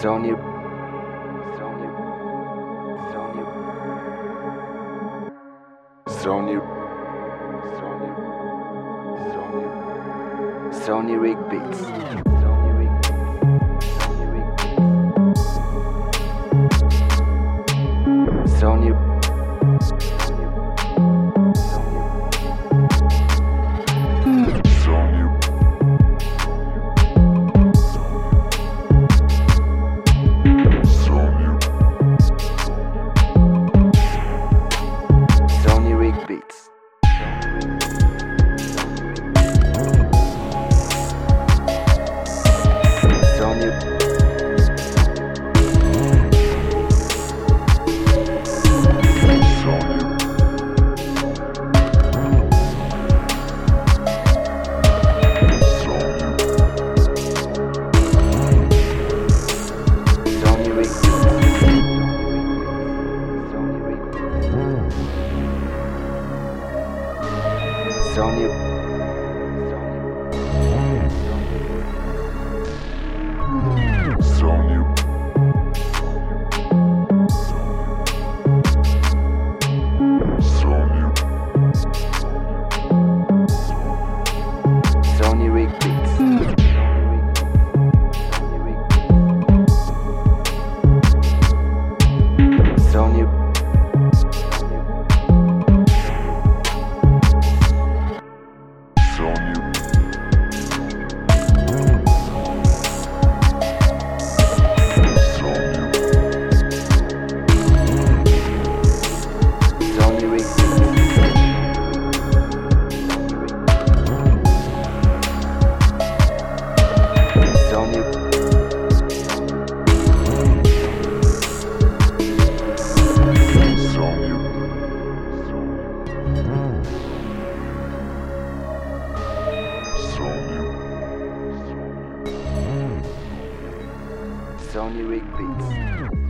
Sony. Sony. Sony. Sony. Sony. Sony. Sony Rig. Sony Sony Sony Rig